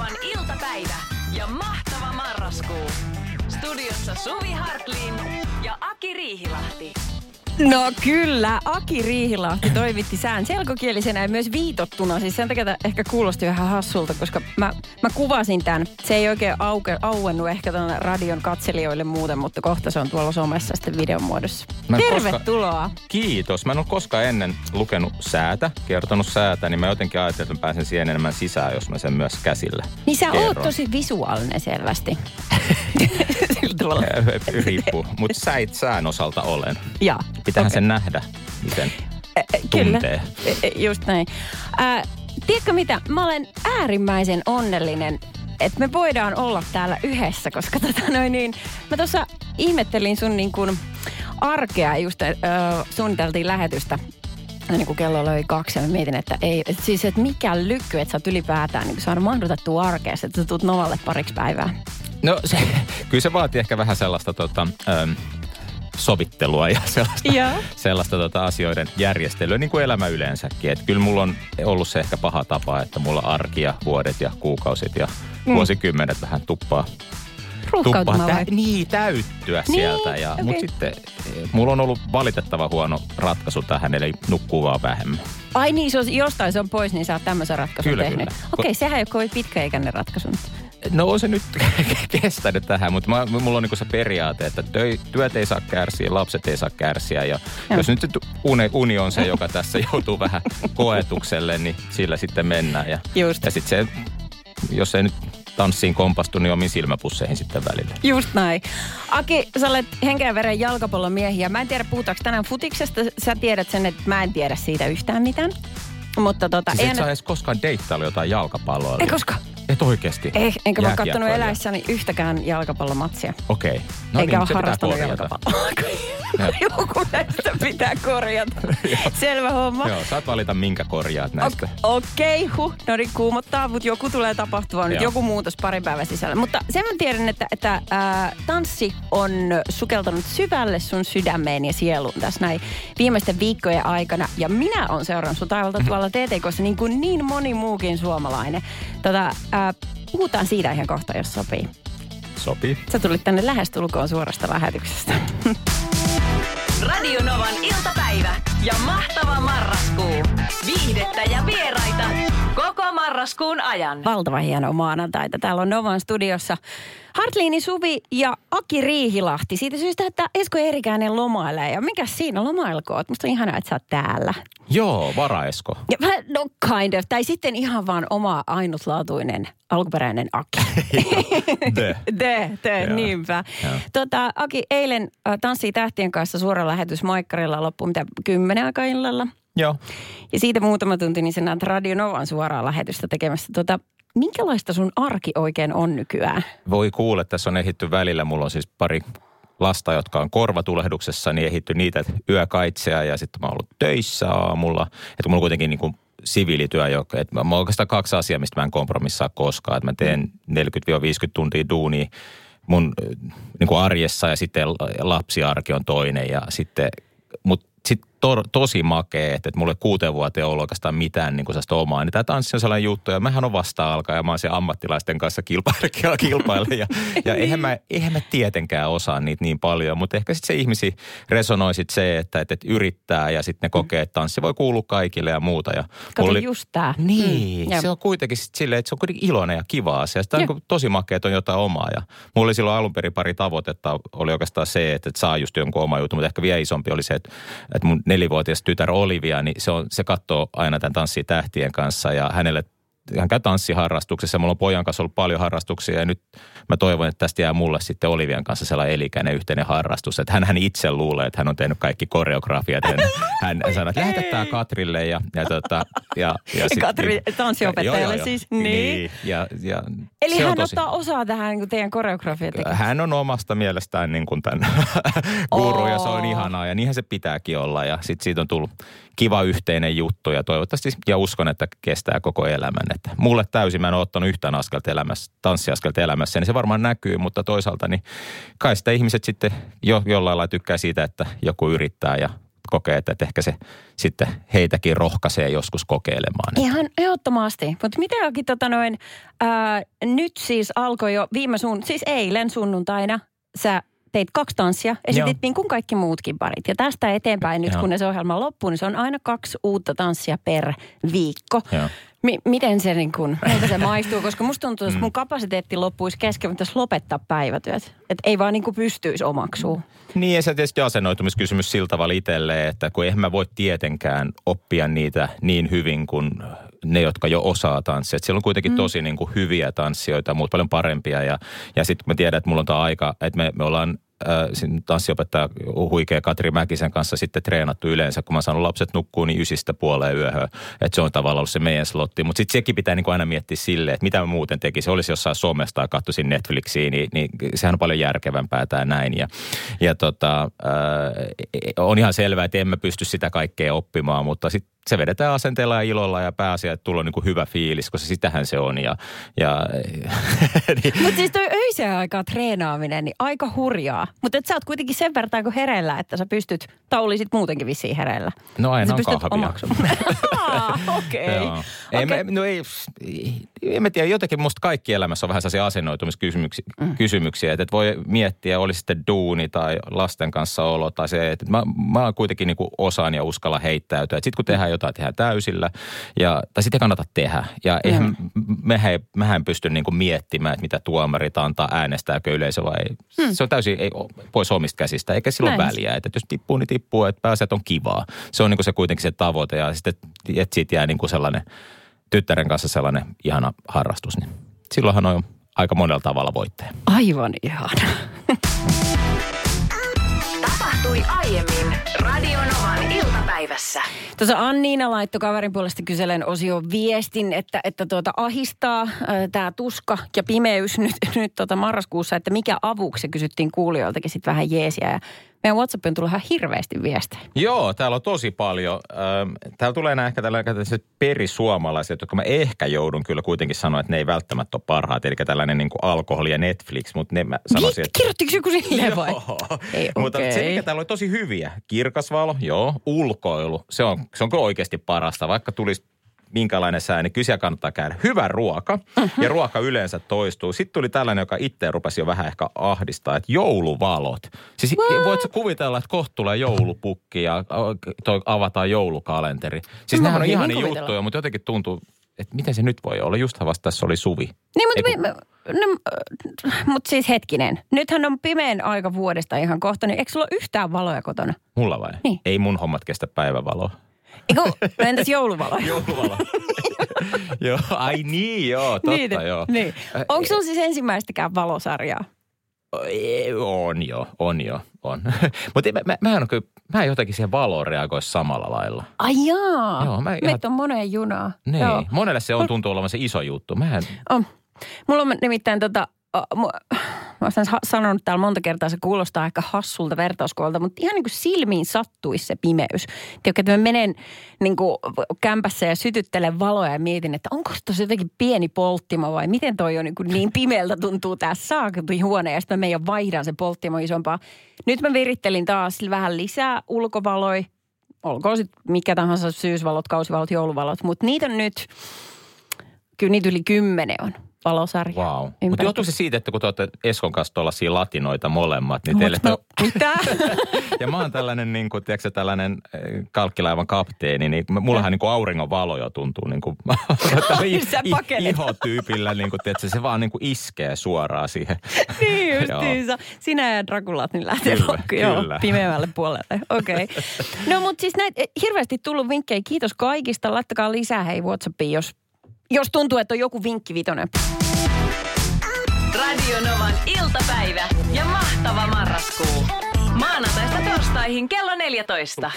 Radionovan iltapäivä ja mahtava marraskuu. Studiossa Suvi Hartlin ja Aki Riihilahti. No kyllä, Aki Riihilahti toivitti sään selkokielisenä ja myös viitottuna. Siis sen takia ehkä kuulosti vähän hassulta, koska mä, mä kuvasin tämän. Se ei oikein auke, auennut ehkä tuonne radion katselijoille muuten, mutta kohta se on tuolla somessa sitten videon muodossa. Tervetuloa. Koska, kiitos. Mä en ole koskaan ennen lukenut säätä, kertonut säätä, niin mä jotenkin ajattelin, että mä pääsen siihen enemmän sisään, jos mä sen myös käsillä Niin sä kerron. oot tosi visuaalinen selvästi. Sillä tavalla. Riippuu, mutta säit sään osalta olen. Ja. Pitäähän okei. sen nähdä, miten Kyllä, tuntee. Ä, ä, just näin. Ä, tiedätkö mitä, mä olen äärimmäisen onnellinen, että me voidaan olla täällä yhdessä, koska tota noin niin, mä tuossa ihmettelin sun niin kuin arkea, just äh, suunniteltiin lähetystä niin kuin kello oli kaksi ja mä mietin, että ei, et siis että mikä lykky, että sä oot ylipäätään niin saanut mahdotettua arkea, että sä tulet Novalle pariksi päivää. No se, kyllä se vaatii ehkä vähän sellaista tota, ähm, sovittelua ja sellaista, Joo. sellaista tota, asioiden järjestelyä, niin kuin elämä yleensäkin. Et kyllä mulla on ollut se ehkä paha tapa, että mulla arki ja vuodet ja kuukausit ja mm. vuosikymmenet vähän tuppaa vai? tä- niin, täyttyä Niin, sieltä. Ja, okei. Mutta sitten eh, mulla on ollut valitettava huono ratkaisu tähän, eli nukkuu vaan vähemmän. Ai niin, se on, jostain se on pois, niin sä oot tämmöisen ratkaisun Kyllä, tehnyt. kyllä. Okei, sehän ei ole kovin pitkäikäinen ratkaisu. No on se nyt kestänyt tähän, mutta mä, mulla on niinku se periaate, että töi, työt ei saa kärsiä, lapset ei saa kärsiä. Ja Joo. jos nyt uni, uni on se, joka tässä joutuu vähän koetukselle, niin sillä sitten mennään. Ja, Just. ja sitten se, jos ei nyt tanssiin kompastu, niin omiin silmäpusseihin sitten välillä. Just näin. Aki, sä olet henkeä ja veren jalkapallon miehiä. Mä en tiedä, puhutaanko tänään futiksesta. Sä tiedät sen, että mä en tiedä siitä yhtään mitään. Mutta tota, Siis ei et sä edes koskaan deittailu jotain jalkapalloa? Ei koskaan. Et oikeesti? Eh, enkä mä kattonut eläessäni yhtäkään jalkapallomatsia. Okei. Okay. No Eikä niin, ole harrastanut jalkapalloa. Joku näistä pitää korjata. Selvä homma. Joo, saat valita minkä korjaat näistä. O- Okei, okay, huh. No niin, kuumottaa, mutta joku tulee tapahtua nyt, Joo. joku muutos parin päivän sisällä. Mutta sen mä tiedän, että, että ää, tanssi on sukeltanut syvälle sun sydämeen ja sieluun tässä näin viimeisten viikkojen aikana. Ja minä on seurannut sun taivalta tuolla TTKssa niin kuin niin moni muukin suomalainen. Tota, ää, puhutaan siitä ihan kohta, jos sopii. Sopii. Sä tulit tänne lähestulkoon suorasta lähetyksestä. Radionovan iltapäivä ja mahtava marraskuu. Viihdettä ja vieraita marraskuun ajan. Valtava hieno maanantaita. Täällä on Novan studiossa Hartliini Suvi ja Aki Riihilahti. Siitä syystä, että Esko Eerikäinen lomailee. Ja mikä siinä lomailkoot? Musta on ihanaa, että sä oot täällä. Joo, varaesko. Ja no kind of. Tai sitten ihan vaan oma ainutlaatuinen alkuperäinen Aki. The. Te, te, Joo. niinpä. Joo. Tota, Aki, eilen äh, Tanssii tähtien kanssa suora lähetys Maikkarilla loppu mitä kymmenen aikaa illalla. Joo. Ja siitä muutama tunti, niin sä näet Radio Novan suoraa lähetystä tekemässä. Tota, minkälaista sun arki oikein on nykyään? Voi kuulla, että tässä on ehitty välillä. Mulla on siis pari lasta, jotka on korvatulehduksessa, niin ehitty niitä yökaitseja ja sitten mä oon ollut töissä aamulla. Että mulla on kuitenkin niin kuin siviilityö, joka, että mä, oikeastaan kaksi asiaa, mistä mä en kompromissaa koskaan. Että mä teen 40-50 tuntia duunia mun äh, niin kuin arjessa ja sitten lapsiarki on toinen ja sitten, mutta sitten to, tosi makea, että, että mulla ei kuuteen vuoteen ollut oikeastaan mitään niin kuin sellaista omaa. Niin tämä tanssi on sellainen juttu ja mähän on vasta alkaa ja mä oon siellä ammattilaisten kanssa kilpailla, kilpailla ja, ja eihän, mä, eihän mä tietenkään osaa niitä niin paljon, mutta ehkä sitten se ihmisi resonoi sit se, että, että, että yrittää ja sitten ne kokee, että tanssi voi kuulua kaikille ja muuta. Ja Kato mulla just tää. Niin, Mm, se on kuitenkin sit silleen, että se on kuitenkin iloinen ja kiva asia. Sitä on Joo. niin tosi makea, että on jotain omaa. Ja mulla oli silloin alun perin pari tavoitetta. Oli oikeastaan se, että, että saa just jonkun oma jutun, mutta ehkä vielä isompi oli se, että, että mun nelivuotias tytär Olivia, niin se, on, se katsoo aina tämän tanssii tähtien kanssa ja hänelle hän käy tanssiharrastuksessa. Mulla on pojan kanssa ollut paljon harrastuksia ja nyt mä toivon, että tästä jää mulle sitten Olivian kanssa sellainen elikäinen yhteinen harrastus. Että hän, hän itse luulee, että hän on tehnyt kaikki koreografiat. Hän, hän, sanoo, että lähetä tämä Katrille ja, ja, tota, ja, ja sit- Katri, tanssiopettajalle Joo, joo, siis, niin. ja, ja Eli hän tosi- ottaa osaa tähän niin teidän koreografian tekemiseen. hän on omasta mielestään niin kuin tämän guru ja se on ihanaa ja niinhän se pitääkin olla ja sitten siitä on tullut kiva yhteinen juttu ja toivottavasti ja uskon, että kestää koko elämän. Että mulle täysin mä en ole ottanut yhtään askelta elämässä, tanssiaskelta elämässä, niin se varmaan näkyy, mutta toisaalta niin kai sitä ihmiset sitten jo, jollain lailla tykkää siitä, että joku yrittää ja kokee, että, että ehkä se sitten heitäkin rohkaisee joskus kokeilemaan. Ihan ehdottomasti. Mutta mitenkin tota noin, ää, nyt siis alkoi jo viime sun, siis eilen sunnuntaina sä teit kaksi tanssia, esitit Joo. niin kuin kaikki muutkin parit. Ja tästä eteenpäin nyt, Joo. kun se ohjelma loppuu, niin se on aina kaksi uutta tanssia per viikko. Joo. Mi- miten se niin kuin, miltä se maistuu? Koska musta tuntuu, että mun kapasiteetti loppuisi kesken, mutta lopettaa päivätyöt. Että ei vaan niin kuin pystyisi omaksuu. Niin ja se tietysti asennoitumiskysymys sillä tavalla itselleen, että kun eihän mä voi tietenkään oppia niitä niin hyvin kuin ne, jotka jo osaa tanssia. Et siellä on kuitenkin mm. tosi niin kuin hyviä tanssijoita, muut paljon parempia. Ja, ja sitten kun mä tiedän, että mulla on tämä aika, että me, me ollaan äh, tanssiopettaja huikea Katri Mäkisen kanssa sitten treenattu yleensä, kun mä saanut lapset nukkuu niin ysistä puoleen yöhön. Että se on tavallaan ollut se meidän slotti. Mutta sitten sekin pitää niin kuin aina miettiä silleen, että mitä mä muuten tekisin. Olisi jossain somesta tai katsoisin Netflixiin, niin, niin sehän on paljon järkevämpää tämä näin. Ja, ja tota, äh, on ihan selvää, että en mä pysty sitä kaikkea oppimaan, mutta sitten se vedetään asenteella ja ilolla ja pääasia, että tulee niin kuin hyvä fiilis, koska sitähän se on. Ja, ja, niin, Mutta siis toi öiseen aikaa treenaaminen, niin aika hurjaa. Mutta sä oot kuitenkin sen verran kuin hereillä, että sä pystyt, tai olisit muutenkin vissiin hereillä. No aina on kahvia. Ah, Okei. Joo. Ei, mä, no ei, en mä tiedä, jotenkin musta kaikki elämässä on vähän sellaisia asennoitumiskysymyksiä, mm. kysymyksiä, että, voi miettiä, oli sitten duuni tai lasten kanssa olo tai se, että mä, mä kuitenkin niin kuin osaan ja uskalla heittäytyä. Sitten kun tehdään jotain, tehdään täysillä ja, tai sitten kannata tehdä. Ja eihän, mm. mehän, ei- mehän ei pysty niin kuin miettimään, että mitä tuomarit antaa, äänestääkö yleisö vai ei. Mm. Se on täysin ei, pois omista käsistä, eikä silloin Näin. väliä. Että jos tippuu, niin tippuu, että pääsee, että on kivaa. Se on niin kuin se kuitenkin se tavoite ja sitten, että siitä jää niin kuin sellainen tyttären kanssa sellainen ihana harrastus, niin silloinhan on aika monella tavalla voittaja. Aivan ihana. Tapahtui aiemmin Radionovan iltapäivässä. Tuossa Anniina laittoi kaverin puolesta kyselen osio viestin, että, että tuota ahistaa tämä tuska ja pimeys nyt, nyt tota marraskuussa, että mikä avuksi kysyttiin kuulijoiltakin sitten vähän jeesiä. Ja meidän WhatsAppiin tullut ihan hirveästi viestejä. Joo, täällä on tosi paljon. Täällä tulee nämä ehkä tällaiset perisuomalaiset, jotka mä ehkä joudun kyllä kuitenkin sanoa, että ne ei välttämättä ole parhaat. Eli tällainen niin kuin alkoholi ja Netflix, mutta ne mä sanoisin, että... Kirjoittiko joku silleen vai? Joo. Ei, Mutta se, mikä täällä oli tosi hyviä. Kirkas valo, joo. Ulkoilu, se on, se on kyllä oikeasti parasta. Vaikka tulisi minkälainen sää, niin siellä kannattaa käydä. Hyvä ruoka, uh-huh. ja ruoka yleensä toistuu. Sitten tuli tällainen, joka itse rupesi jo vähän ehkä ahdistaa, että jouluvalot. Siis What? voit sä kuvitella, että kohta tulee joulupukki ja toi avataan joulukalenteri. Siis Mä nehän on ihan kuvitella. juttuja, mutta jotenkin tuntuu, että miten se nyt voi olla. Justhan vasta tässä oli suvi. Niin, mutta, Ei, me, no, mut siis hetkinen. Nythän on pimeän aika vuodesta ihan kohta, niin eikö sulla ole yhtään valoja kotona? Mulla vai? Niin. Ei mun hommat kestä päivävaloa. Eikö, no entäs jouluvaloja? Jouluvalo. joo, ai niin joo, totta niin, joo. Niin. Äh, Onko sulla siis ensimmäistäkään valosarjaa? On jo, on jo, on. Mutta mä, mä, mä, en, kyllä- mä en jotenkin siihen valoon reagoi samalla lailla. Ai jaa. Joo, mä ihan- Meitä on moneen junaa. Niin, Joo. monelle se on tuntuu olevan se iso juttu. Mä en, On. Mulla on nimittäin tota, uh, mu- mä ha- sanonut täällä monta kertaa, se kuulostaa ehkä hassulta vertauskuolta, mutta ihan niin kuin silmiin sattuisi se pimeys. Tiedätkö, että mä menen niin kuin kämpässä ja sytyttelen valoja ja mietin, että onko tuossa jotenkin pieni polttimo vai miten toi on niin, kuin niin pimeältä tuntuu tää saaketin huone ja sitten mä meidän vaihdan se polttimo isompaa. Nyt mä virittelin taas vähän lisää ulkovaloja, olkoon sitten mikä tahansa syysvalot, kausivalot, jouluvalot, mutta niitä on nyt, kyllä niitä yli kymmenen on valosarja. wow. Mutta johtuu se siitä, että kun te olette Eskon kanssa tuollaisia latinoita molemmat, niin teille... Mut, no, mitä? ja mä oon tällainen, niin kuin, tiedätkö, tällainen eh, kalkkilaivan kapteeni, niin mullahan niin kuin auringon valo jo tuntuu niin kuin, Sä pakenet. ihotyypillä, niin kuin, tiedätkö, se vaan niin kuin iskee suoraan siihen. niin justiinsa. Sinä ja Drakulat niin lähtee Kyllä, joo, pimeälle puolelle. Okei. Okay. No mutta siis näitä hirveästi tullut vinkkejä. Kiitos kaikista. Laittakaa lisää hei Whatsappiin, jos, jos tuntuu, että on joku vinkki vitonen. Radionovan iltapäivä ja mahtava marraskuu. Maanantaista torstaihin kello 14.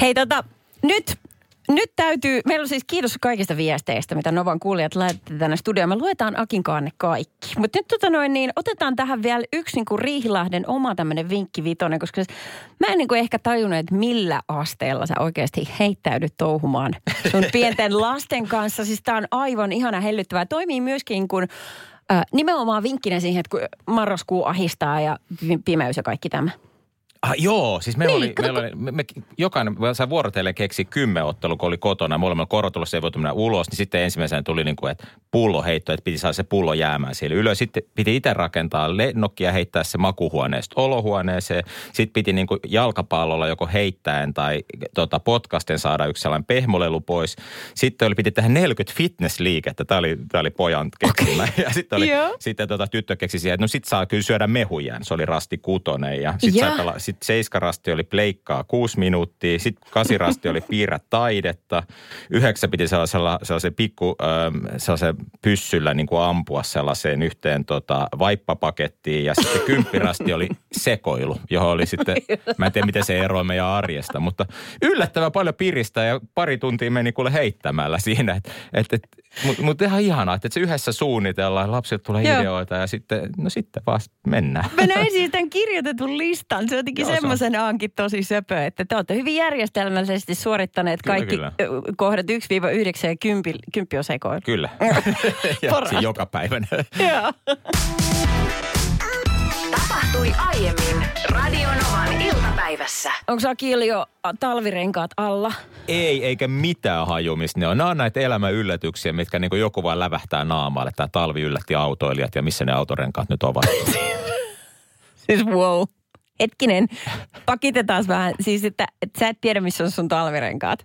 Hei tota, nyt, nyt täytyy, meillä on siis kiitos kaikista viesteistä, mitä Novan kuulijat laitatte tänne studioon. Me luetaan Akinkaan ne kaikki. Mutta nyt tota noin, niin otetaan tähän vielä yksi niin kuin Riihilahden oma tämmöinen vinkki vitonen, koska se- mä en niin kuin ehkä tajunnut, että millä asteella sä oikeasti heittäydyt touhumaan sun pienten lasten kanssa. Siis tää on aivan ihana hellyttävää. Toimii myöskin kun äh, nimenomaan vinkkinä siihen, että kun marraskuu ahistaa ja pi- pimeys ja kaikki tämä. Ah, joo, siis meillä Niin, oli, meillä oli me, me, jokainen, me sai vuorotellen keksi kymmenottelun, kun oli kotona. Molemmilla korotulossa ei voitu mennä ulos, niin sitten ensimmäisenä tuli niin kuin, että pulloheitto, että piti saada se pullo jäämään siellä ylös. Sitten piti itse rakentaa lennokkia, heittää se makuhuoneesta olohuoneeseen. Sitten piti niin kuin jalkapallolla joko heittäen tai tota, podcasten saada yksi sellainen pehmolelu pois. Sitten oli, piti tehdä 40 fitnessliikettä. Tämä oli, tämä oli pojan keksimä. Ja sitten, oli, sitten tota, tyttö keksi siihen, että no sit saa kyllä syödä mehujään. Se oli rasti kutonen ja sitten sitten seiskarasti oli pleikkaa kuusi minuuttia, sitten kasirasti oli piirrä taidetta, yhdeksän piti sellaisella, sellaisen pikku ähm, sellaisen pyssyllä niin kuin ampua sellaiseen yhteen tota, vaippapakettiin ja sitten kymppirasti oli sekoilu, johon oli sitten, mä en tiedä miten se eroaa meidän arjesta, mutta yllättävän paljon piristä ja pari tuntia meni kuule heittämällä siinä, että et, et, mutta mut ihan ihanaa, että se yhdessä suunnitellaan, lapset tulee Joo. ideoita ja sitten, no sitten vaan mennään. Mä näin siis tämän kirjoitetun listan. Se on jotenkin On. semmoisen aankin tosi söpö, että te olette hyvin järjestelmällisesti suorittaneet Kyllä, kaikki kyllä. kohdat 1-9 ja 10, 10 on sekoilu. Kyllä. ja joka päivänä. Joo. Tapahtui aiemmin Radionovan iltapäivässä. Onko Akil jo talvirenkaat alla? Ei, eikä mitään hajumista. Ne on, nämä on näitä elämän yllätyksiä, mitkä niin joku vaan lävähtää naamaalle. Tämä talvi yllätti autoilijat ja missä ne autorenkaat nyt ovat. Siis wow. Hetkinen, pakitetaan vähän. Siis, että, että sä et tiedä, missä on sun talvirenkaat.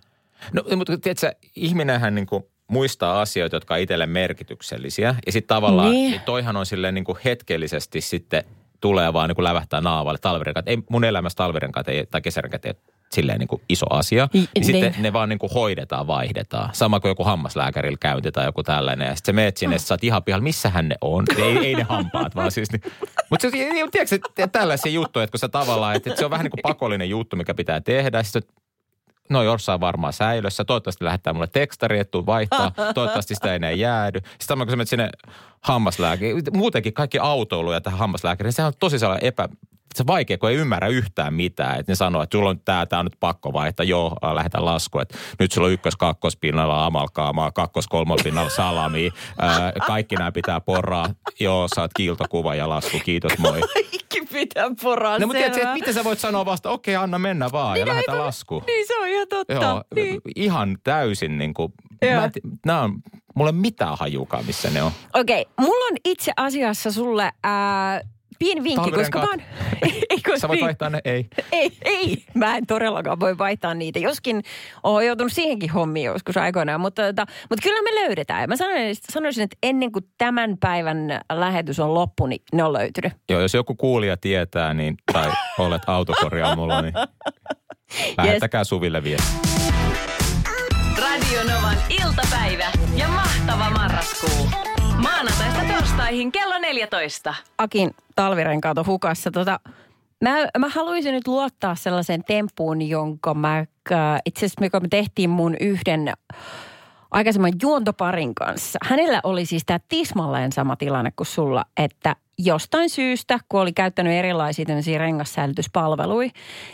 No, mutta tiedätkö, ihminenhän niin kuin muistaa asioita, jotka on itselle merkityksellisiä. Ja sitten tavallaan, Niin. niin. toihan on silleen niin kuin hetkellisesti sitten tulee vaan niin kuin lävähtää naavalle talvirenkaat. Ei, mun elämässä talvirenkaat ei, tai kesärenkaat ei ole silleen niin kuin iso asia. I- Niin niin. sitten ne vaan niin kuin hoidetaan, vaihdetaan. Sama kuin joku hammaslääkärillä käynti tai joku tällainen. Ja sitten sä meet sinne, että sä oot ihan pihalla, missähän ne on. Ei, ei ne hampaat, vaan siis. Niin. Mutta se, tiedätkö, tällaisia juttuja, että kun sä tavallaan, että, että se on vähän niin kuin pakollinen juttu, mikä pitää tehdä. Sitten no jossain varmaan säilössä. Toivottavasti lähettää mulle tekstari, että tuu vaihtaa. Toivottavasti sitä ei enää jäädy. Sitten sama kun sä menet sinne hammaslääkäriin. Muutenkin kaikki autoiluja tähän hammaslääkäriin. Se on tosi sellainen epä... Se on vaikea, kun ei ymmärrä yhtään mitään. Että ne sanoo, että sulla on tää, tää on nyt pakko vaihtaa. Joo, äh, lähetä lasku. Että nyt sulla on ykkös kakkospinnalla amalkaamaa, kakkos kolmospinnalla salami. Ää, kaikki nämä pitää porraa. Joo, saat kiiltokuva ja lasku. Kiitos, moi. Pitää poraa No mutta tiedätkö, että miten sä voit sanoa vasta, okei, anna mennä vaan ja lähetä lasku. Niin se on ihan totta. Joo, Niin. ihan täysin niin kuin, Joo. mä nää on, mulla ei mitään hajukaan, missä ne on. Okei, mulla on itse asiassa sulle ää, pieni vinkki, koska mä oon... ei, koska Sä voit vaihtaa ne, ei. Ei, ei. Mä en todellakaan voi vaihtaa niitä. Joskin oon joutunut siihenkin hommiin joskus aikoinaan, mutta, tota, mutta kyllä me löydetään. Ja mä sanoisin, sanoisin, että ennen kuin tämän päivän lähetys on loppu, niin ne on löytynyt. Joo, jos joku kuulija tietää, niin, tai olet autokorjaamolla, niin lähettäkää Suville viesti. Radionovan iltapäivä ja mahtava marraskuu. Maanantaista torstaihin kello 14. Akin talvirenkaat on hukassa. Tota, mä, mä haluaisin nyt luottaa sellaiseen temppuun, jonka mä, äh, itse asiassa me tehtiin mun yhden aikaisemman juontoparin kanssa. Hänellä oli siis tämä tismalleen sama tilanne kuin sulla, että jostain syystä, kun oli käyttänyt erilaisia tämmöisiä rengassäilytyspalveluja,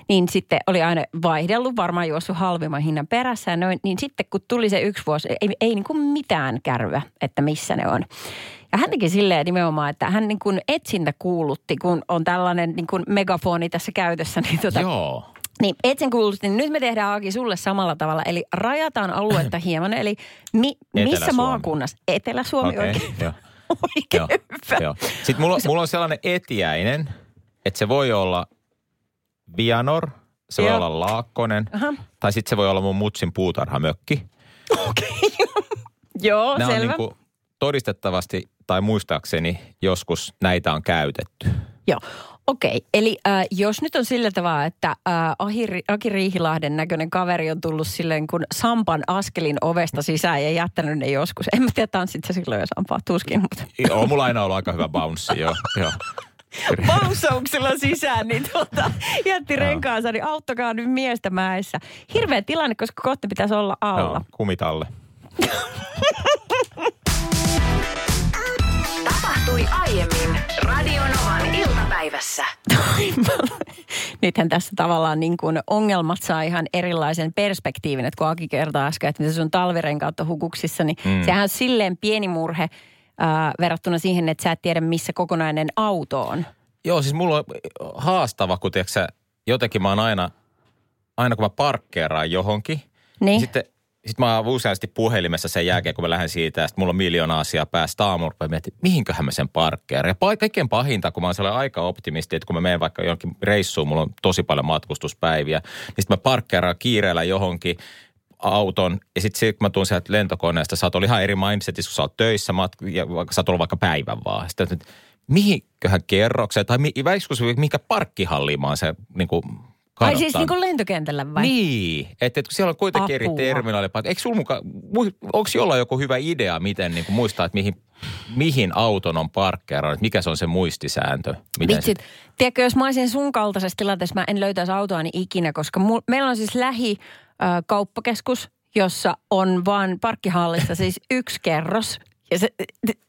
niin sitten oli aina vaihdellut, varmaan juossut halvimman hinnan perässä ja noin, niin sitten kun tuli se yksi vuosi, ei, ei niin kuin mitään kärryä, että missä ne on. Ja hän teki silleen nimenomaan, että hän niin kuin etsintä kuulutti, kun on tällainen niin kuin megafoni tässä käytössä, niin tota, Joo. niin, etsin kuulusti. Nyt me tehdään Aaki sulle samalla tavalla. Eli rajataan aluetta hieman. Eli mi, missä Etelä-Suomi. maakunnassa? Etelä-Suomi Okei, oikein. Oikein Joo, hyvä. joo. Sitten mulla, mulla on sellainen etiäinen, että se voi olla Vianor, se voi Joo. olla Laakkonen, Aha. tai sitten se voi olla mun mutsin puutarhamökki. Joo, Nämä on selvä. niin kuin todistettavasti tai muistaakseni joskus näitä on käytetty. Joo. Okei, eli äh, jos nyt on sillä tavalla, että äh, Ahi, Aki Riihilahden näköinen kaveri on tullut silleen kun Sampan askelin ovesta sisään ja jättänyt ne joskus. En mä tiedä, tanssit sä silloin jo Sampaa, tuskin, mutta Joo, mulla aina ollut aika hyvä bounce, joo. joo. pausauksella sisään, niin tuota, jätti renkaansa, niin auttakaa nyt miestä mäessä. Hirveä tilanne, koska kohta pitäisi olla alla. joo kumitalle. Tapahtui aiemmin Radionovan iltapäivässä. Nythän tässä tavallaan niin kuin ongelmat saa ihan erilaisen perspektiivin, että kun Aki kertoi äsken, että mitä sun talvirenkaat on hukuksissa, niin mm. sehän on silleen pieni murhe ää, verrattuna siihen, että sä et tiedä, missä kokonainen auto on. Joo, siis mulla on haastava, kun tiedätkö, jotenkin mä oon aina, aina kun mä parkkeeraan johonkin, Niin. sitten sit mä oon useasti puhelimessa sen jälkeen, kun mä lähden siitä, ja sit mulla on miljoona asiaa päästä aamulla, ja mietin, mihinköhän mä sen parkkeeran. Ja kaikkein pahinta, kun mä oon sellainen aika optimisti, että kun mä menen vaikka johonkin reissuun, mulla on tosi paljon matkustuspäiviä, niin sitten mä parkkeeraan kiireellä johonkin auton, ja sitten sit, kun mä tuun sieltä lentokoneesta, sä oot ollut ihan eri mindsetissä, kun sä oot töissä, mat- ja vaikka sä oot ollut vaikka päivän vaan. Sitten, että mihinköhän kerrokseen, tai mi- mihinkä parkkihalliin mä oon se niin kuin, Ai siis niin kuin lentokentällä vai? Niin, että, että kun siellä on kuitenkin eri Apua. terminaalipaikka. Eikö sulla muka, onko jollain joku hyvä idea, miten niin kuin muistaa, että mihin, mihin auton on parkkeerannut, mikä se on se muistisääntö? Miten Vitsit. Tiedätkö, jos mä olisin sun kaltaisessa tilanteessa, mä en löytäisi autoani ikinä, koska mul, meillä on siis lähi ö, kauppakeskus, jossa on vaan parkkihallissa siis yksi kerros. Ja se,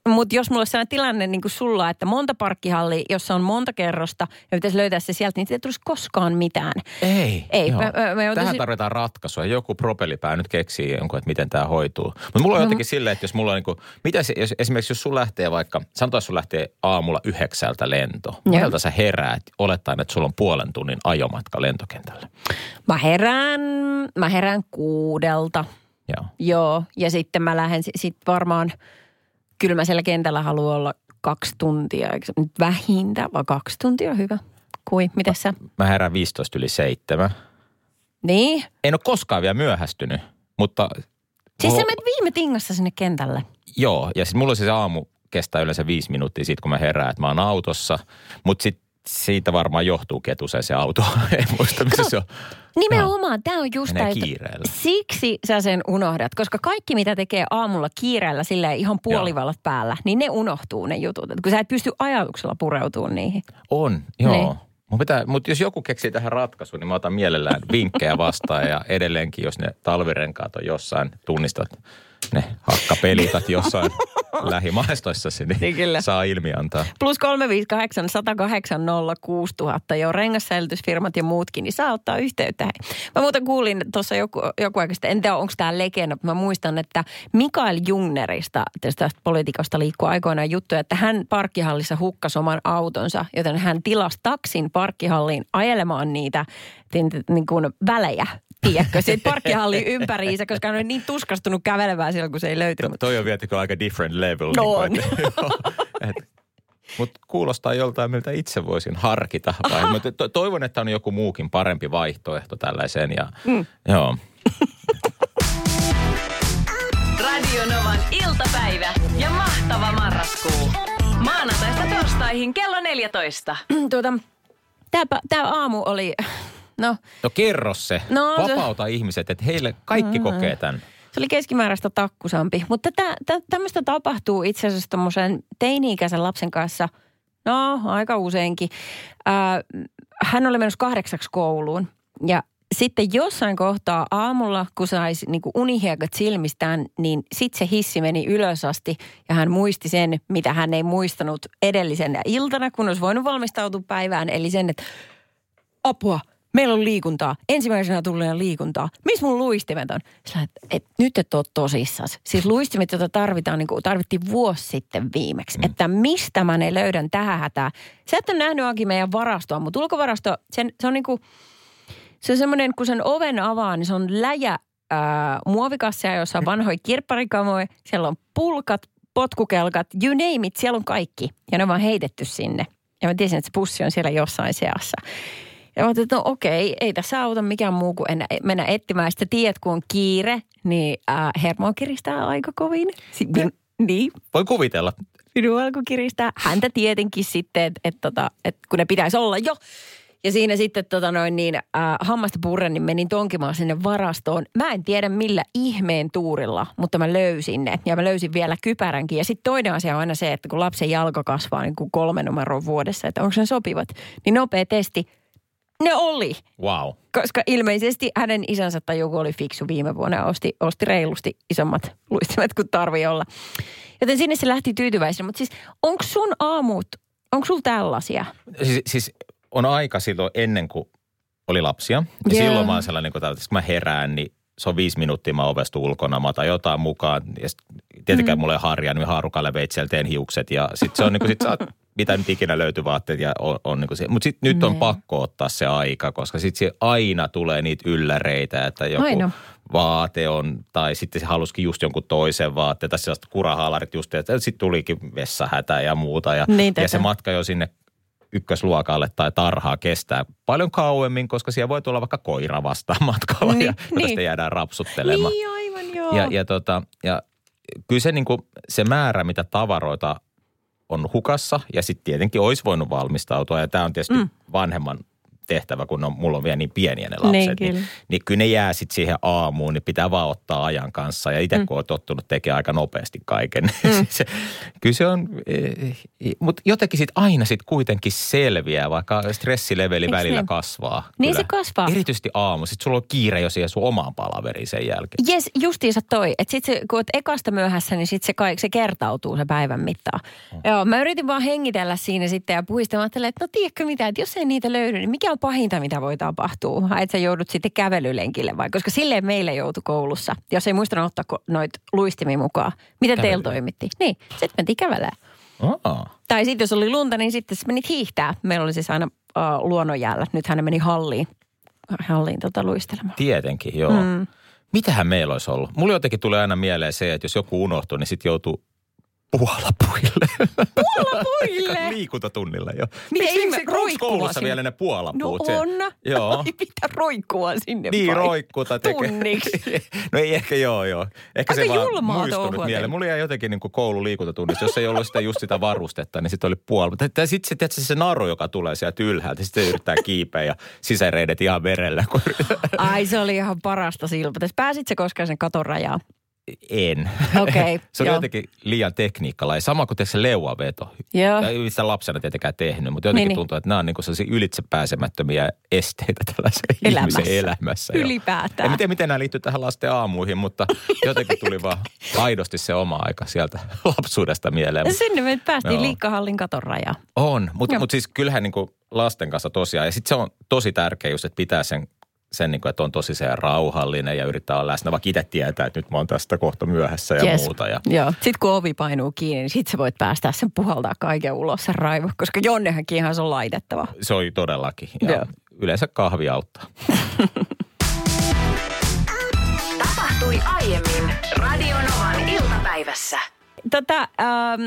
mutta jos mulla olisi sellainen tilanne niin kuin sulla, että monta parkkihallia, jossa on monta kerrosta, ja pitäisi löytää se sieltä, niin ei tulisi koskaan mitään. Ei. Ei, joo. mä- mä- mä Tähän tarvitaan ratkaisua. Joku propellipää nyt keksii jonkun, että miten tämä hoituu. Mutta mulla on jotenkin silleen, että jos mulla on niin kuin, mitä se, jos, esimerkiksi jos sun lähtee vaikka, sanotaan, sun lähtee aamulla yhdeksältä lento. Monelta sä heräät, olettaen, että sulla on puolen tunnin ajomatka lentokentälle. Mä herään, mä herään kuudelta. Joo. Joo, ja sitten mä lähden sitten varmaan, kyllä mä siellä kentällä haluan olla kaksi tuntia, eikö nyt vähintään, vai kaksi tuntia on hyvä. Kui, miten sä? Mä herään 15 yli seitsemän. Niin? En ole koskaan vielä myöhästynyt, mutta... Siis sä menet viime tingassa sinne kentälle. Joo, ja sitten mulla se aamu kestää yleensä viisi minuuttia siitä, kun mä herään, että mä oon autossa. Mutta sitten siitä varmaan johtuu ketuseen se auto. en muista, missä se on. Nimenomaan, tämä on just kiireellä. Siksi sä sen unohdat, koska kaikki mitä tekee aamulla kiireellä sillä ihan puolivallat päällä, niin ne unohtuu ne jutut. Et kun sä et pysty ajatuksella pureutumaan niihin. On, joo. Niin. Niin. Mun pitää, mutta jos joku keksii tähän ratkaisun, niin mä otan mielellään vinkkejä vastaan ja edelleenkin, jos ne talvirenkaat on jossain, tunnistat ne hakkapelikat jossain lähimaistoissasi, niin Niin saa ilmi antaa. Plus 358 108 6000 jo rengassäilytysfirmat ja muutkin, niin saa ottaa yhteyttä. Hei. Mä muuten kuulin tuossa joku, joku aika sitten, en tiedä onko tämä legenda, mutta mä muistan, että Mikael Jungnerista, tästä poliitikosta liikkuu aikoinaan juttuja, että hän parkkihallissa hukkasi oman autonsa, joten hän tilasi taksin parkkihalliin ajelemaan niitä niin kuin välejä. Tiedätkö, siitä parkkihallin ympäriinsä, koska hän oli niin tuskastunut kävelemään silloin, kun se ei löytynyt. To, toi on vietikö aika different level. No niin kuin, joo, et, mutta kuulostaa joltain, miltä itse voisin harkita. Vai, mutta to, toivon, että on joku muukin parempi vaihtoehto tällaiseen. Ja, mm. Joo. Radio Novan iltapäivä ja mahtava marraskuu. Maanantaista torstaihin kello 14. tuota, tämä, tämä aamu oli, no No kerro se. No, se- Vapauta ihmiset, että heille kaikki kokee tämän. Se oli keskimääräistä takkusampi. Mutta tä, tä, tämmöistä tapahtuu itse asiassa tuommoisen teini-ikäisen lapsen kanssa, no aika useinkin. Ää, hän oli menossa kahdeksaksi kouluun ja sitten jossain kohtaa aamulla, kun saisi niin unihiekat silmistään, niin sitten se hissi meni ylös asti ja hän muisti sen, mitä hän ei muistanut edellisenä iltana, kun olisi voinut valmistautua päivään. Eli sen, että apua, meillä on liikuntaa. Ensimmäisenä tulee liikuntaa. Missä mun luistimet on? Sä, et, et, nyt et ole tosissas. Siis luistimet, joita tarvitaan, niin kuin tarvittiin vuosi sitten viimeksi. Mm. Että mistä mä ne löydän tähän hätään. Sä et ole nähnyt Aki meidän varastoa, mutta ulkovarasto, sen, se on niin kuin, se on semmoinen, kun sen oven avaa, niin se on läjä ää, muovikassia, jossa on vanhoja kirpparikamoja. Siellä on pulkat, potkukelkat, you name it, siellä on kaikki. Ja ne on vaan heitetty sinne. Ja mä tiesin, että se pussi on siellä jossain seassa. Ja mä että no okei, ei tässä auta mikään muu kuin en, mennä etsimään. Sitten tiedät, kun on kiire, niin ää, hermoa kiristää aika kovin. Sitten, niin, Voi kuvitella. minun alkoi kiristää. Häntä tietenkin sitten, että et, tota, et, kun ne pitäisi olla jo. Ja siinä sitten tota noin niin, äh, hammasta purren, niin menin tonkimaan sinne varastoon. Mä en tiedä millä ihmeen tuurilla, mutta mä löysin ne. Ja mä löysin vielä kypäränkin. Ja sitten toinen asia on aina se, että kun lapsen jalka kasvaa niin kuin kolme numeroa vuodessa, että onko ne sopivat. Niin nopea testi. Ne oli Wow. koska ilmeisesti hänen isänsä tai joku oli fiksu viime vuonna ja osti, osti reilusti isommat luistimet kuin tarvii olla. Joten sinne se lähti tyytyväisenä. Mutta siis onko sun aamut, onko sulla tällaisia? Siis, siis on aika silloin ennen kuin oli lapsia. Ja Joo. silloin mä oon sellainen, kun, mä herään, niin se on viisi minuuttia, mä ovesta ulkona, mä otan jotain mukaan. Ja sit, tietenkään mm. mulla ei harjaa, niin haarukalle veitsellä teen hiukset. Ja sit se on niin kuin, sit sä oot mitä nyt ikinä löytyy vaatteet ja on, on niin kuin Mutta sitten nyt on Niin. pakko ottaa se aika, koska sitten aina tulee niitä ylläreitä, että joku Aina. vaate on, tai sitten se halusikin just jonkun toisen vaatteen, tai sellaiset kurahaalarit just, että sitten tulikin vessahätä ja muuta. Ja, Niin ja se matka jo sinne ykkösluokalle tai tarhaa kestää paljon kauemmin, koska siellä voi tulla vaikka koira vastaan matkalla Niin, ja niin. sitten jäädään rapsuttelemaan. Niin aivan joo. Ja, ja, tota, ja kyllä se, niin kuin, se määrä, mitä tavaroita on hukassa, ja sitten tietenkin olisi voinut valmistautua, ja tämä on tietysti mm. vanhemman tehtävä, kun on, mulla on vielä niin pieniä ne lapset, Niin, niin, kyllä. niin kyllä ne jää sitten siihen aamuun, niin pitää vaan ottaa ajan kanssa. Ja itse mm. kun on tottunut tekemään aika nopeasti kaiken, mm. se, kyllä se on, mutta jotenkin sitten aina sitten kuitenkin selviää, vaikka stressileveli Eiks välillä niin? kasvaa. Niin kyllä. se kasvaa. Erityisesti aamu, sitten sulla on kiire jo siihen sun omaan palaveriin sen jälkeen. Jes, justiinsa toi. Että sit se, kun oot ekasta myöhässä, niin sit se, kaik, se kertautuu se päivän mittaan. Mm. Joo, mä yritin vaan hengitellä siinä sitten ja. Mä ajattelin, että no tiedätkö mitä, että jos ei niitä löydy, niin mikä on pahinta, mitä voi tapahtua? Että sä joudut sitten kävelylenkille vai? Koska silleen meille joutui koulussa, jos ei muistanut ottaa noit luistimia mukaan. Miten teillä Kävelyä. toimitti? Niin, sitten mentiin kävelemään. Aa. Tai sitten jos oli lunta, niin sitten menit hiihtää. Meillä oli siis aina uh, luonnonjäällä. Nyt hän meni halliin, halliin tota luistelemaan. Tietenkin, joo. Mm. Mitähän meillä olisi ollut? Mulla jotenkin tulee aina mieleen se, että jos joku unohtuu, niin sitten joutuu puolapuille. Puolapuille? Liikuntatunnilla, joo. Mitä Miksi- koulussa vielä ne No puolapuut? siellä? on. Joo. Ai mitä roikkua sinne Niin, vai? roikkuuta tekee. Tunniksi. no ei ehkä joo, joo. Ehkä Aika se vaan muistunut mieleen. Mulla jäi jotenkin niin koululiikuntatunnissa, jos ei ollut sitä just sitä varustetta, niin sitten oli puoli. Tai sitten se, tiedätkö, se naru, joka tulee sieltä ylhäältä, sitten se yrittää kiipeä ja sisäreidet ihan verellä. Ai se oli ihan parasta silpata. Pääsit se koskaan sen katon rajaan? En. Okei, se oli joo. jotenkin liian tekniikkalainen. Sama kuin se leuaveto. Joo. Ei sitä lapsena tietenkään tehnyt, mutta jotenkin Niin, niin, tuntuu, että nämä on niin sellaisia ylitsepääsemättömiä esteitä tällaisen Elämässä. ihmisen elämässä. Ylipäätään. En mä tiedä, miten nämä liittyy tähän lasten aamuihin, mutta jotenkin tuli vaan aidosti se oma aika sieltä lapsuudesta mieleen. Sinne me päästiin Joo. liikkahallin katon rajaan. On, mutta mut siis kyllähän niin kuin lasten kanssa tosiaan, ja sitten se on tosi tärkeä just, että pitää sen, sen niin kuin, että on tosi se rauhallinen ja yrittää olla läsnä, vaikka itse tietää, että nyt mä oon tästä kohta myöhässä ja Yes. muuta. Ja Joo. Sitten kun ovi painuu kiinni, niin sit sä voit päästää sen puhaltaa kaiken ulos sen raivo, koska Jonnehankin ihan se on laitettava. se oli todellakin. Ja Joo. yleensä kahvi auttaa. Tapahtui aiemmin Radionovan iltapäivässä. Tota, ähm,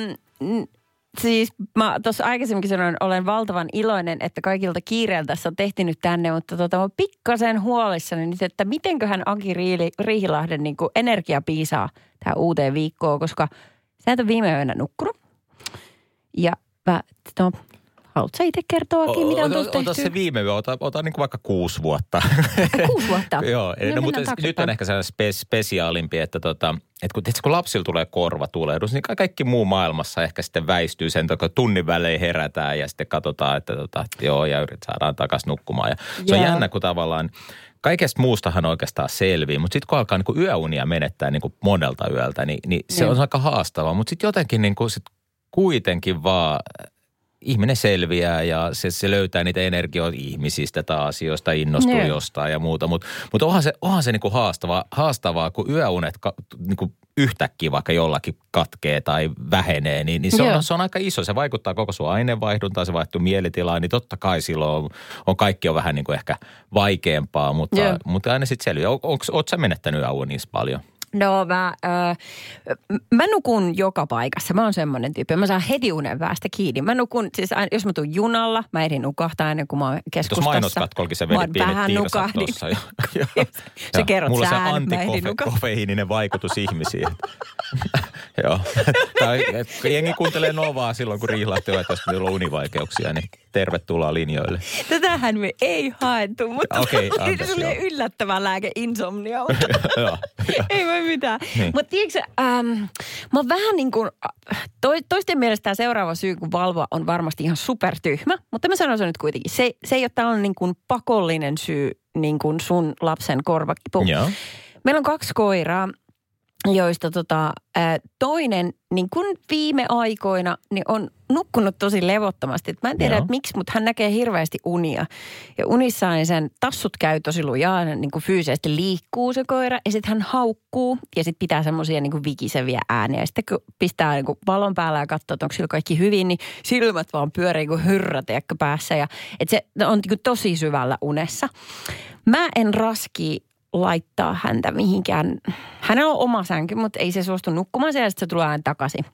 siis mä tuossa aikaisemminkin sanoin, olen valtavan iloinen, että kaikilta kiireiltä tässä on tehty nyt tänne, mutta tota, mä pikkasen huolissani nyt, että mitenköhän Aki Riili, Riihilahden niin energia piisaa tähän uuteen viikkoon, koska sä et ole viime yönä nukkunut. Ja mä, no, haluatko sä itse kertoa, Aki, mitä on tuossa ota se viime yö, ota, ota niin kuin vaikka kuusi vuotta. Kuusi vuotta? Joo, No, no, no, mutta mennään nyt on ehkä sellainen spe, spesiaalimpi, että, tota, että kun, kun lapsilla tulee korvatulehdus, niin ka- kaikki muu maailmassa ehkä sitten väistyy sen, kun tunnin välein herätään ja sitten katsotaan, että, tota, että joo, ja yrit saadaan takaisin nukkumaan. Ja se on jännä, kun tavallaan kaikesta muustahan oikeastaan selvii, mutta sitten kun alkaa niin kuin yöunia menettää niin kuin monelta yöltä, niin, niin se Joo. on aika haastavaa. Mutta sitten jotenkin niin kuin sit kuitenkin vaan ihminen selviää ja se, se löytää niitä energioita ihmisistä tai asioista, innostuu Joo. jostain ja muuta. Mutta mut onhan se, onhan se niinku haastavaa, haastavaa, kun yöunet ka, niinku yhtäkkiä vaikka jollakin katkee tai vähenee, niin, niin se, Joo. on, se on aika iso. Se vaikuttaa koko sun aineenvaihduntaan, se vaihtuu mielitilaan, niin totta kai silloin on, on kaikki on vähän niinku ehkä vaikeampaa, mutta, Joo. mutta aina sitten selviää. Oletko sä menettänyt yöunissa paljon? No mä, äh, mä nukun joka paikassa. Mä oon semmoinen tyyppi. Mä saan heti unen päästä kiinni. Mä nukun, siis aina, jos mä tuun junalla, mä ehdin nukahtaa ennen kuin mä oon Tuossa keskustassa. mainoskatkolkin se Mä veli vähän nukahdin. tuossa. jo. Joo. Se Joo. kerrot Mulla on sään, mä ehdin se antikofeiininen vaikutus ihmisiin. Joo. Tai jengi kuuntelee Novaa silloin, kun riihlahti että jos on univaikeuksia, niin tervetuloa linjoille. Tätähän me ei haettu, mutta okay, oli anteeksi, sellainen joo. yllättävä lääke insomnia. mutta ei voi mitään. Niin. Mutta tiedätkö ähm, mä oon vähän niin kuin, to, toisten mielestä tämä seuraava syy, kun valvoa on varmasti ihan supertyhmä. Mutta mä sanon sen nyt kuitenkin, se, se ei ole tällainen niin kuin pakollinen syy niin kuin sun lapsen korvakipuun. Joo. Meillä on kaksi koiraa joista tota, toinen niin kuin viime aikoina niin on nukkunut tosi levottomasti. Et mä en tiedä, Joo. että miksi, mutta hän näkee hirveästi unia. Ja unissaan niin sen tassut käy tosi lujaa, niin kuin fyysisesti liikkuu se koira. Ja sitten hän haukkuu ja sitten pitää semmoisia niin kuin vikiseviä ääniä. Ja sitten kun pistää niin kuin valon päällä ja katsoo, että onko sillä kaikki hyvin, niin silmät vaan pyörii kuin hyrrä, päässä. Ja, että se on niin kuin tosi syvällä unessa. Mä en raski laittaa häntä mihinkään. Hänellä on oma sänky, mutta ei se suostu nukkumaan siellä, sitten se tulee aina takaisin.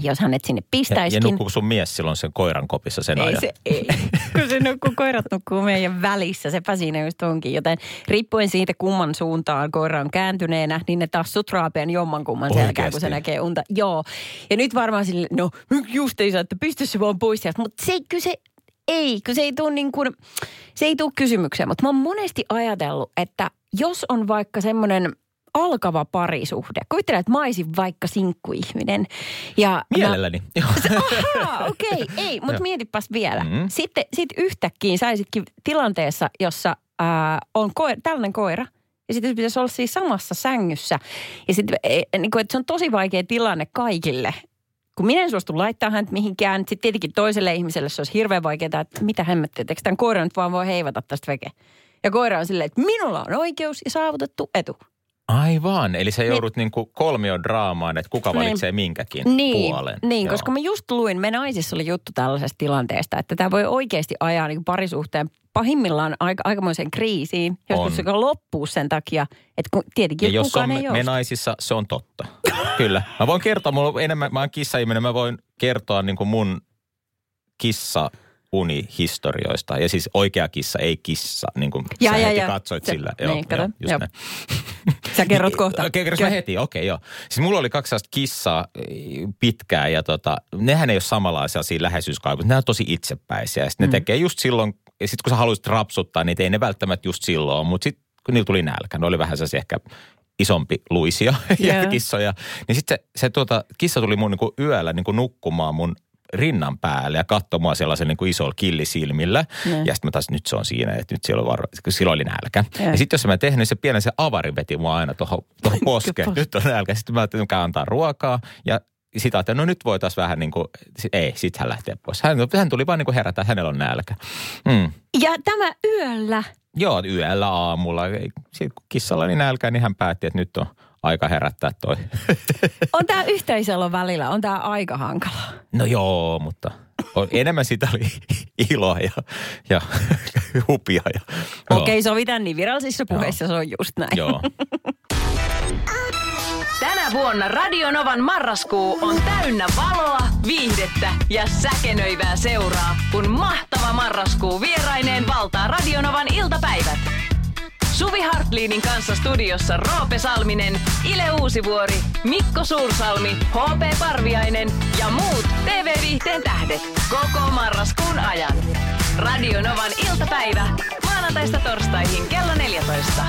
Jos hänet sinne Ja, ja pistäisikin. nukkuuko sun mies silloin sen koiran kopissa sen ei ajan? se, ei. Kun se nukkuu, koirat nukkuu meidän välissä, sepä siinä just onkin. Joten riippuen siitä, kumman suuntaan koira on kääntyneenä, niin ne raapeen jomman kumman selkään, kun se näkee unta. Joo. Ja nyt varmaan sille, no just ei saa, että pistä se vaan pois sieltä. Mutta se, kyllä se, ei, kun se ei tule niin kuin, se ei tule kysymykseen. Mutta mä oon monesti ajatellut, että jos on vaikka semmoinen alkava parisuhde. Kuvittele, että mä olisin vaikka sinkkuihminen. Ja mä- Mielelläni. Ahaa, okei, ei, mutta mietipäs vielä. Mm. Sitten sit yhtäkkiä saisitkin tilanteessa, jossa ää, on koira, tällainen koira, ja sitten pitäisi olla siis samassa sängyssä. Ja sitten, niin kuin, että se on tosi vaikea tilanne kaikille. Kun minä en suostu laittaa häntä mihinkään, sitten tietenkin toiselle ihmiselle se olisi hirveän vaikeaa, että mitä hemmettiä, eikö tämän koiran nyt vaan voi heivata tästä veke. Ja koira on silleen, että minulla on oikeus ja saavutettu etu. Aivan, eli sä joudut niin. niinku kolmion draamaan, että kuka Niin. valitsee minkäkin Niin, puolen. niin Joo. koska mä just luin, me naisissa oli juttu tällaisesta tilanteesta, että tämä voi oikeasti ajaa niin parisuhteen pahimmillaan aika, aikamoiseen kriisiin, joskus se loppuu sen takia, että kun, tietenkin Ja jos kukaan on ei me, naisissa, se on totta. Kyllä. Mä voin kertoa, mulla on enemmän, mä oon kissaihminen, mä voin kertoa niin kuin mun kissa unihistorioista. Ja siis oikea kissa, ei kissa, niin kuin Ja, sä ja, heti ja. katsoit Se- sillä. niin, kato, just joo. näin. Sä kerrot kohta. Okei, kerros mä heti, okei joo. Siis mulla oli kaksi sellaista kissaa eh, pitkään ja tota, nehän ei ole samanlaisia siinä läheisyyskaivuissa. Ne on tosi itsepäisiä ja sit ne Mm. tekee just silloin, ja sitten kun sä haluaisit rapsuttaa, niin ei ne välttämättä just silloin, mutta sitten kun niillä tuli nälkä, ne oli vähän sellaisia ehkä isompi luisia ja Joo. kissoja. Niin sitten se, se tuota, kissa tuli mun niinku yöllä niinku nukkumaan mun rinnan päälle ja katsoi mua sellaisen niinku isolla killisilmillä. Niin. Ja sitten mä taas, nyt se on siinä, että nyt siellä kun silloin oli nälkä. Joo. Ja sitten jos mä tehnyt, niin se pienen se avari veti mua aina tuohon poskeen. pos- Nyt on nälkä. Sitten mä ajattelin, antaa ruokaa. Ja sitä että no nyt voitaisiin vähän niin kuin, ei, sit hän lähtee pois. Hän, hän tuli vaan niin kuin herätä, hänellä on nälkä. Mm. Ja tämä yöllä. Joo, yöllä aamulla. Sitten kun kissalla oli nälkä, niin hän päätti, että nyt on aika herättää toi. On tämä yhteisellä välillä, on tämä aika hankala. No joo, mutta on- enemmän sitä oli iloa ja, ja hupia. Ja, joo. Okei, sovitaan niin virallisissa puheissa, se on just näin. Joo. Tänä vuonna Radionovan marraskuu on täynnä valoa, viihdettä ja säkenöivää seuraa, kun mahtava marraskuu vieraineen valtaa Radionovan iltapäivät. Suvi Hartliinin kanssa studiossa Roope Salminen, Ile Uusivuori, Mikko Suursalmi, HP Parviainen ja muut TV-viihteen tähdet koko marraskuun ajan. Radionovan iltapäivä maanantaista torstaihin kello 14.